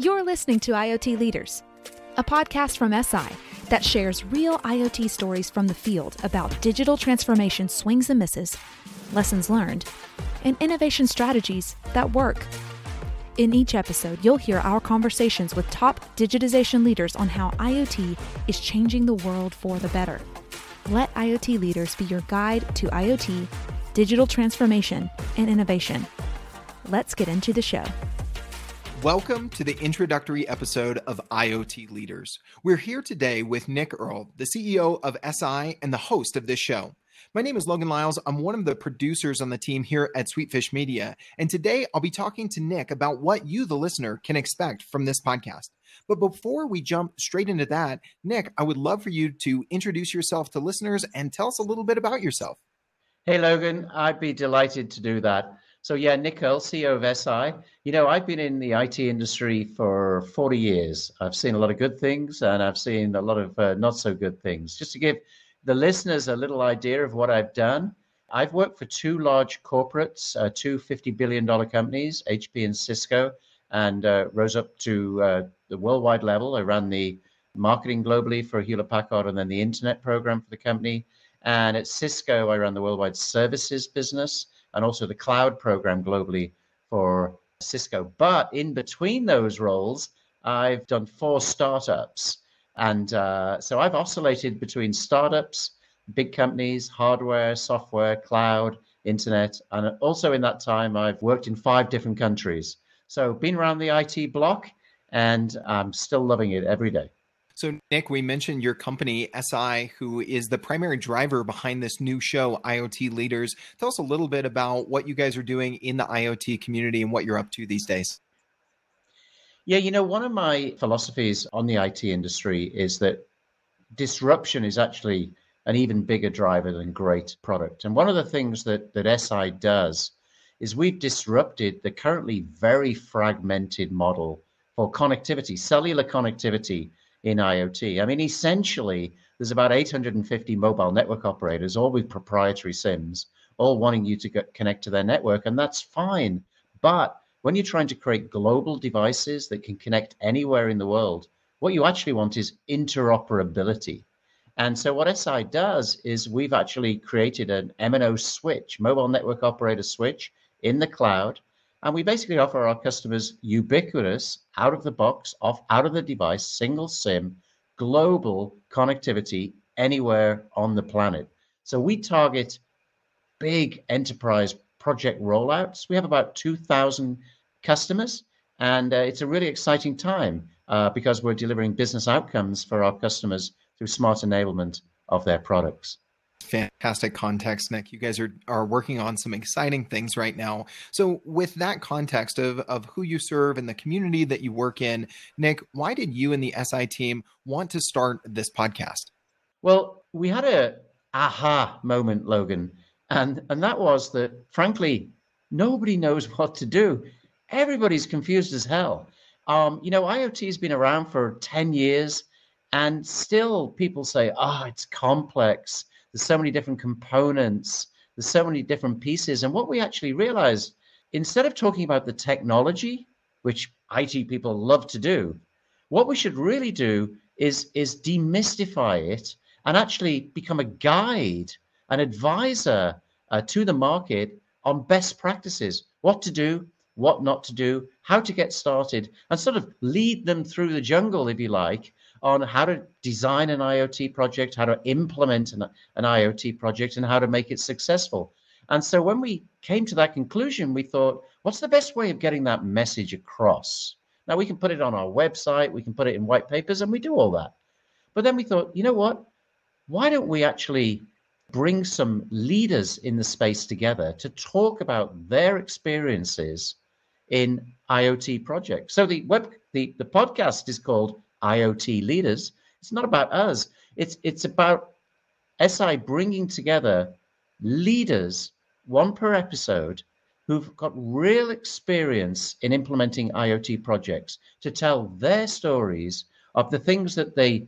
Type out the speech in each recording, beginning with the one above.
You're listening to IoT Leaders, a podcast from Eseye that shares real IoT stories from the field about digital transformation swings and misses, lessons learned, and innovation strategies that work. In each episode, you'll hear our conversations with top digitization leaders on how IoT is changing the world for the better. Let IoT leaders be your guide to IoT, digital transformation, and innovation. Let's get into the show. Welcome to the introductory episode of IoT Leaders. We're here today with Nick Earle, the CEO of Eseye and the host of this show. My name is Logan Lyles. I'm one of the producers on the team here at Sweetfish Media. And today I'll be talking to Nick about what you, the listener, can expect from this podcast. But before we jump straight into that, Nick, I would love for you to introduce yourself to listeners and tell us a little bit about yourself. Hey, Logan, I'd be delighted to do that. So yeah, Earle, CEO of Eseye. You know, I've been in the IT industry for 40 years. I've seen a lot of good things and I've seen a lot of uh, not so good things. Just to give the listeners a little idea of what I've done, I've worked for two large corporates, uh, two $50 billion companies, HP and Cisco, and uh, rose up to uh, the worldwide level. I ran the marketing globally for Hewlett Packard and then the internet program for the company. And at Cisco, I ran the worldwide services business and also the cloud program globally for Cisco. But in between those roles, I've done four startups. And uh, so I've oscillated between startups, big companies, hardware, software, cloud, internet. And also in that time, I've worked in five different countries. So been around the IT block and I'm still loving it every day. So, Nick, we mentioned your company, Eseye, who is the primary driver behind this new show, IoT Leaders. Tell us a little bit about what you guys are doing in the IoT community and what you're up to these days. Yeah, you know, one of my philosophies on the IT industry is that disruption is actually an even bigger driver than great product. And one of the things that, that Eseye does is we've disrupted the currently very fragmented model for connectivity, cellular connectivity in IoT. I mean, essentially, there's about 850 mobile network operators, all with proprietary SIMs, all wanting you to get, connect to their network, and that's fine. But when you're trying to create global devices that can connect anywhere in the world, what you actually want is interoperability. And so what Eseye does is we've actually created an MNO switch, mobile network operator switch in the cloud and we basically offer our customers ubiquitous, out of the box, off out of the device, single SIM, global connectivity anywhere on the planet. So we target big enterprise project rollouts. We have about 2,000 customers, and uh, it's a really exciting time uh, because we're delivering business outcomes for our customers through smart enablement of their products fantastic context, Nick. You guys are are working on some exciting things right now. So, with that context of of who you serve and the community that you work in, Nick, why did you and the Eseye team want to start this podcast? Well, we had a aha moment, Logan, and and that was that frankly, nobody knows what to do. Everybody's confused as hell. Um, you know, IoT has been around for 10 years and still people say, oh, it's complex there's so many different components. There's so many different pieces. And what we actually realized, instead of talking about the technology, which IT people love to do, what we should really do is, is demystify it and actually become a guide, an advisor uh, to the market on best practices, what to do, what not to do, how to get started, and sort of lead them through the jungle, if you like, on how to design an IoT project, how to implement an, an IoT project, and how to make it successful. And so when we came to that conclusion, we thought, what's the best way of getting that message across? Now, we can put it on our website, we can put it in white papers, and we do all that. But then we thought, you know what? Why don't we actually bring some leaders in the space together to talk about their experiences in IoT projects? So the web, the, the podcast is called IoT leaders. It's not about us. It's it's about Eseye bringing together leaders, one per episode, who've got real experience in implementing IoT projects to tell their stories of the things that they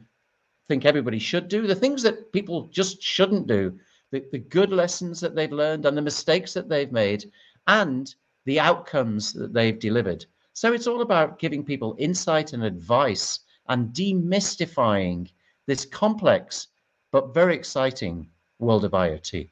think everybody should do, the things that people just shouldn't do, the, the good lessons that they've learned and the mistakes that they've made, and the outcomes that they've delivered. So it's all about giving people insight and advice and demystifying this complex but very exciting world of IoT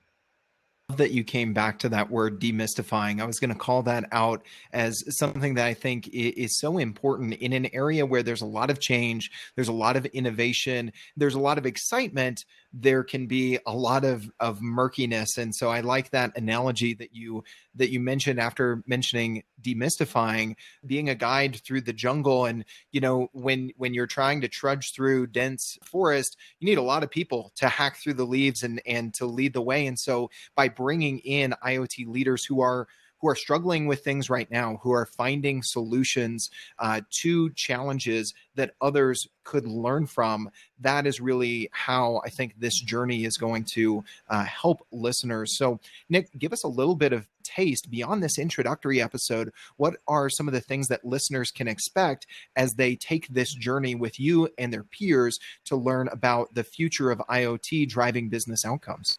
that you came back to that word demystifying. I was going to call that out as something that I think is so important in an area where there's a lot of change, there's a lot of innovation, there's a lot of excitement, there can be a lot of of murkiness and so i like that analogy that you that you mentioned after mentioning demystifying being a guide through the jungle and you know when when you're trying to trudge through dense forest you need a lot of people to hack through the leaves and and to lead the way and so by bringing in iot leaders who are who are struggling with things right now, who are finding solutions uh, to challenges that others could learn from. That is really how I think this journey is going to uh, help listeners. So, Nick, give us a little bit of taste beyond this introductory episode. What are some of the things that listeners can expect as they take this journey with you and their peers to learn about the future of IoT driving business outcomes?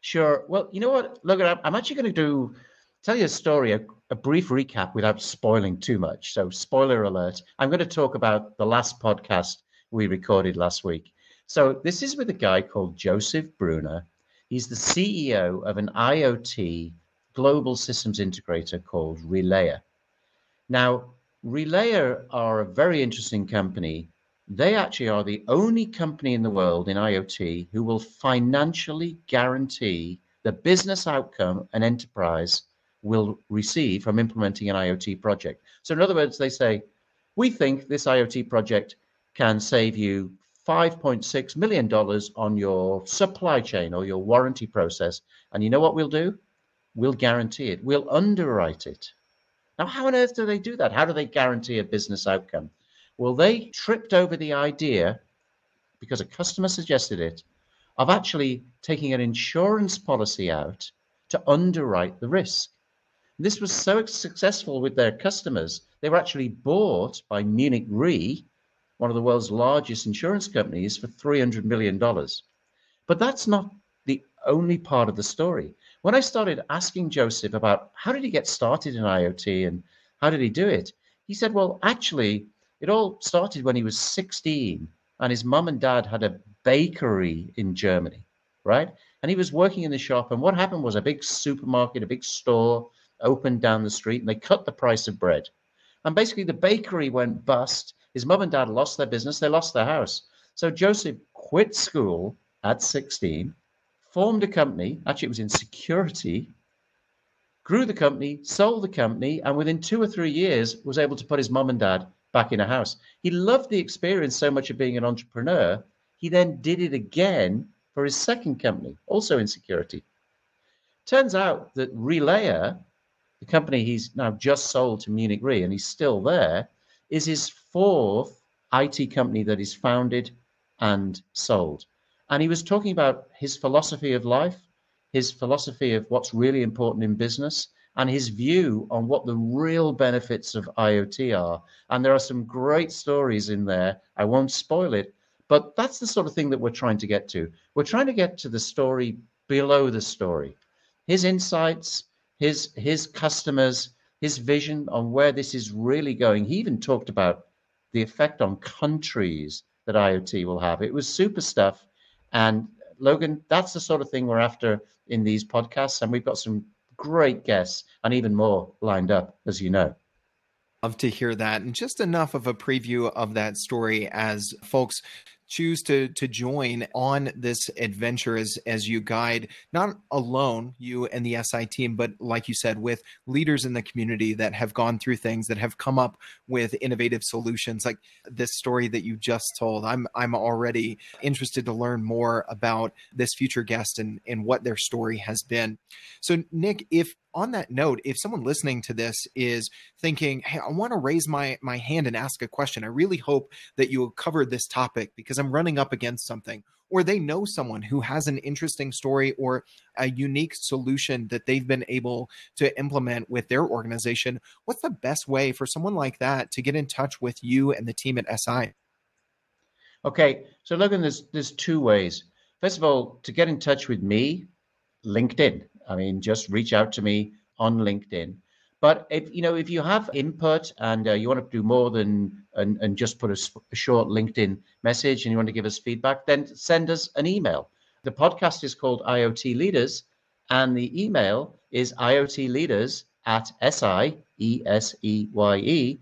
Sure. Well, you know what? Look, I'm actually going to do tell you a story, a, a, brief recap without spoiling too much. So, spoiler alert, I'm going to talk about the last podcast we recorded last week. So, this is with a guy called Josef Brunner. He's the CEO of an IoT global systems integrator called Relayr. Now, Relayr are a very interesting company. They actually are the only company in the world in IoT who will financially guarantee the business outcome an enterprise will receive from implementing an IoT project. So, in other words, they say, we think this IoT project can save you $5.6 million on your supply chain or your warranty process. And you know what we'll do? We'll guarantee it, we'll underwrite it. Now, how on earth do they do that? How do they guarantee a business outcome? Well, they tripped over the idea because a customer suggested it of actually taking an insurance policy out to underwrite the risk. This was so successful with their customers, they were actually bought by Munich Re, one of the world's largest insurance companies, for $300 million. But that's not the only part of the story. When I started asking Josef about how did he get started in IoT and how did he do it, he said, well, actually, it all started when he was 16 and his mum and dad had a bakery in Germany, right? And he was working in the shop. And what happened was a big supermarket, a big store opened down the street and they cut the price of bread. And basically, the bakery went bust. His mum and dad lost their business, they lost their house. So Josef quit school at 16, formed a company, actually, it was in security, grew the company, sold the company, and within two or three years was able to put his mum and dad back in a house. He loved the experience so much of being an entrepreneur. He then did it again for his second company, also in security. Turns out that Relayr the company he's now just sold to Munich Re, and he's still there, is his fourth IT company that he's founded and sold. And he was talking about his philosophy of life, his philosophy of what's really important in business, and his view on what the real benefits of IoT are. And there are some great stories in there. I won't spoil it, but that's the sort of thing that we're trying to get to. We're trying to get to the story below the story. His insights, his his customers, his vision on where this is really going. He even talked about the effect on countries that IoT will have. It was super stuff. And Logan, that's the sort of thing we're after in these podcasts. And we've got some great guests and even more lined up, as you know. Love to hear that. And just enough of a preview of that story as folks choose to to join on this adventure as as you guide not alone you and the Eseye team but like you said with leaders in the community that have gone through things that have come up with innovative solutions. Like this story that you just told I'm I'm already interested to learn more about this future guest and and what their story has been. So Nick if on that note, if someone listening to this is thinking, "Hey, I want to raise my my hand and ask a question," I really hope that you will cover this topic because I'm running up against something, or they know someone who has an interesting story or a unique solution that they've been able to implement with their organization. What's the best way for someone like that to get in touch with you and the team at Eseye? Okay, so Logan, there's there's two ways. First of all, to get in touch with me, LinkedIn. I mean, just reach out to me on LinkedIn. But if you know if you have input and uh, you want to do more than and, and just put a, a, short LinkedIn message and you want to give us feedback, then send us an email. The podcast is called IoT Leaders, and the email is IoT Leaders at S I E S E Y E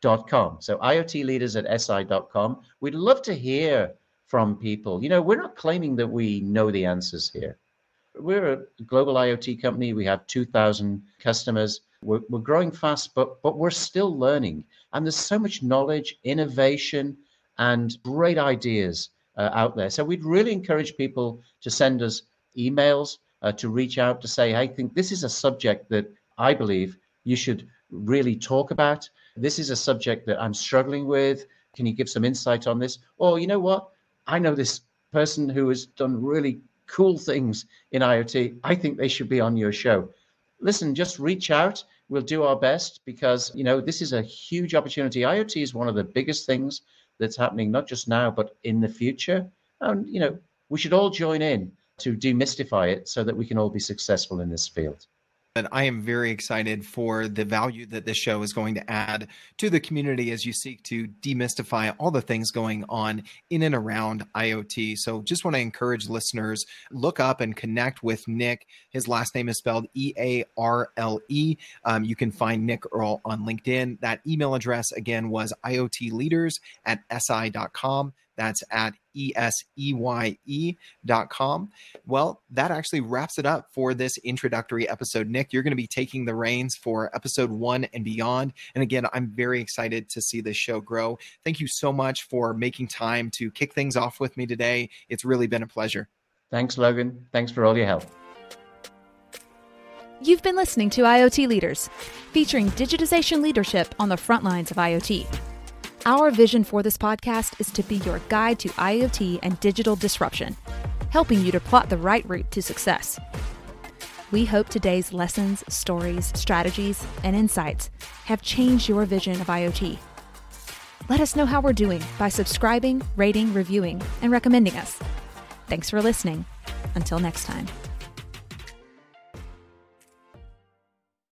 dot com. So IoT Leaders at Eseye dot com. We'd love to hear from people. You know, we're not claiming that we know the answers here. We're a global IoT company. We have 2,000 customers. We're, we're growing fast, but but we're still learning. And there's so much knowledge, innovation, and great ideas uh, out there. So we'd really encourage people to send us emails, uh, to reach out to say, I think this is a subject that I believe you should really talk about. This is a subject that I'm struggling with. Can you give some insight on this? Or, you know what? I know this person who has done really cool things in IoT. I think they should be on your show. Listen, just reach out. We'll do our best because, you know, this is a huge opportunity. IoT is one of the biggest things that's happening, not just now, but in the future. And, you know, we should all join in to demystify it so that we can all be successful in this field. And I am very excited for the value that this show is going to add to the community as you seek to demystify all the things going on in and around IoT. So, just want to encourage listeners look up and connect with Nick. His last name is spelled E A R L E. Um, you can find Nick Earle on LinkedIn. That email address again was iotleaders at eseye.com. That's at E-S-E-Y-E dot com. Well, that actually wraps it up for this introductory episode. Nick, you're going to be taking the reins for episode one and beyond. And again, I'm very excited to see this show grow. Thank you so much for making time to kick things off with me today. It's really been a pleasure. Thanks, Logan. Thanks for all your help. You've been listening to IoT Leaders, featuring digitization leadership on the front lines of IoT. Our vision for this podcast is to be your guide to IoT and digital disruption, helping you to plot the right route to success. We hope today's lessons, stories, strategies, and insights have changed your vision of IoT. Let us know how we're doing by subscribing, rating, reviewing, and recommending us. Thanks for listening. Until next time.